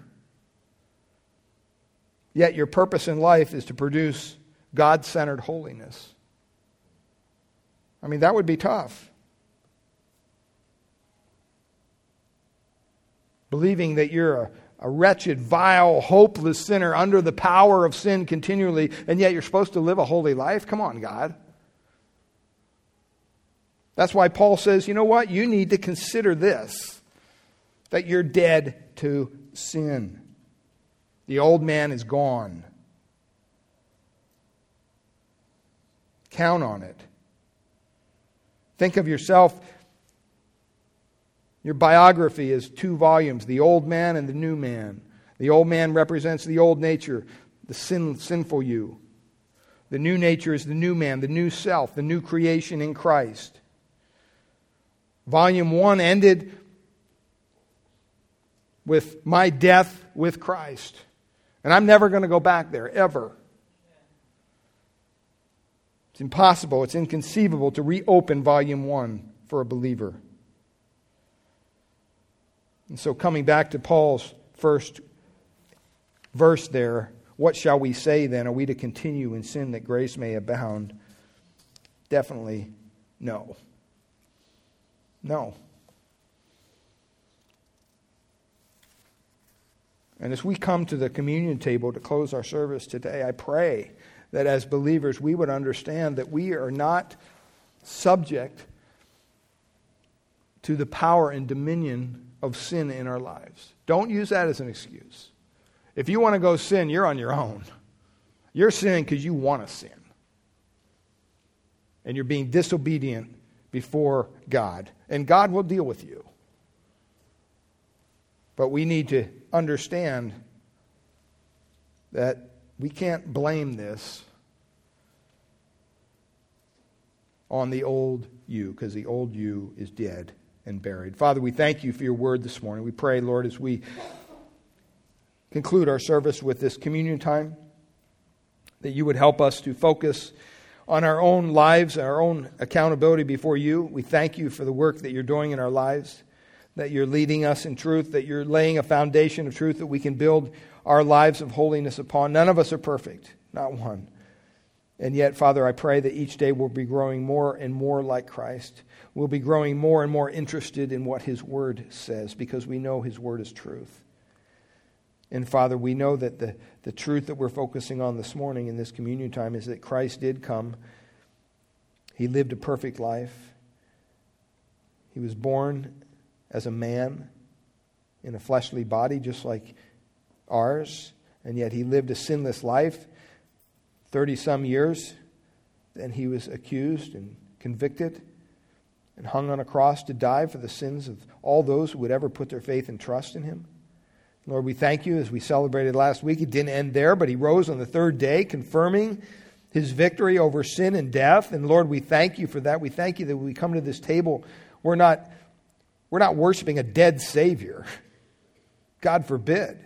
[SPEAKER 1] yet your purpose in life is to produce God centered holiness. I mean, that would be tough. believing that you're a, a wretched, vile, hopeless sinner under the power of sin continually, and yet you're supposed to live a holy life? Come on, God. That's why Paul says, you know what? You need to consider this that you're dead to sin. The old man is gone. Count on it. Think of yourself. Your biography is two volumes the old man and the new man. The old man represents the old nature, the sin, sinful you. The new nature is the new man, the new self, the new creation in Christ. Volume 1 ended with my death with Christ. And I'm never going to go back there, ever. It's impossible, it's inconceivable to reopen volume 1 for a believer. And so, coming back to Paul's first verse there, what shall we say then? Are we to continue in sin that grace may abound? Definitely no. No. And as we come to the communion table to close our service today, I pray that as believers we would understand that we are not subject to the power and dominion of sin in our lives. Don't use that as an excuse. If you want to go sin, you're on your own. You're sinning because you want to sin. And you're being disobedient before God. And God will deal with you. But we need to understand that we can't blame this on the old you, because the old you is dead and buried. Father, we thank you for your word this morning. We pray, Lord, as we conclude our service with this communion time, that you would help us to focus on our own lives, our own accountability before you. We thank you for the work that you're doing in our lives, that you're leading us in truth, that you're laying a foundation of truth that we can build our lives of holiness upon. None of us are perfect, not one. And yet, Father, I pray that each day we'll be growing more and more like Christ. We'll be growing more and more interested in what His Word says because we know His Word is truth. And Father, we know that the, the truth that we're focusing on this morning in this communion time is that Christ did come. He lived a perfect life. He was born as a man in a fleshly body, just like ours, and yet he lived a sinless life 30 some years. Then he was accused and convicted and hung on a cross to die for the sins of all those who would ever put their faith and trust in him. Lord, we thank you as we celebrated last week. It didn't end there, but he rose on the third day, confirming his victory over sin and death. And Lord, we thank you for that. We thank you that we come to this table, we're not, we're not worshiping a dead Savior. God forbid.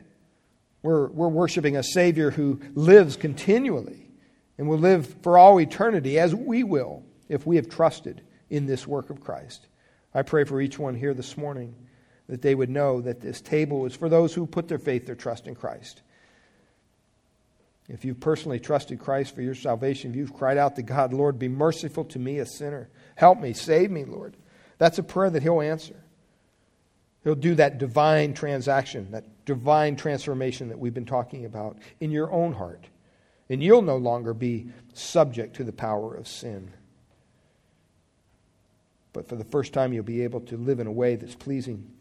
[SPEAKER 1] We're, we're worshiping a Savior who lives continually and will live for all eternity, as we will if we have trusted in this work of Christ. I pray for each one here this morning that they would know that this table is for those who put their faith, their trust in Christ. If you've personally trusted Christ for your salvation, if you've cried out to God, Lord, be merciful to me, a sinner. Help me, save me, Lord. That's a prayer that He'll answer. He'll do that divine transaction, that divine transformation that we've been talking about in your own heart. And you'll no longer be subject to the power of sin. But for the first time, you'll be able to live in a way that's pleasing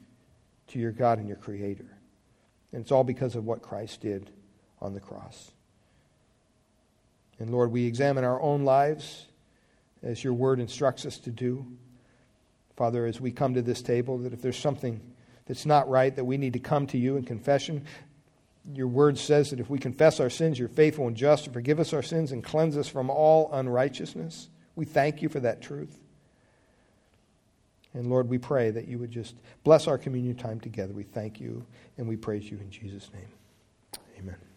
[SPEAKER 1] to your God and your Creator. And it's all because of what Christ did on the cross. And Lord, we examine our own lives as your word instructs us to do. Father, as we come to this table, that if there's something that's not right, that we need to come to you in confession. Your word says that if we confess our sins, you're faithful and just to forgive us our sins and cleanse us from all unrighteousness. We thank you for that truth. And Lord, we pray that you would just bless our communion time together. We thank you and we praise you in Jesus' name. Amen.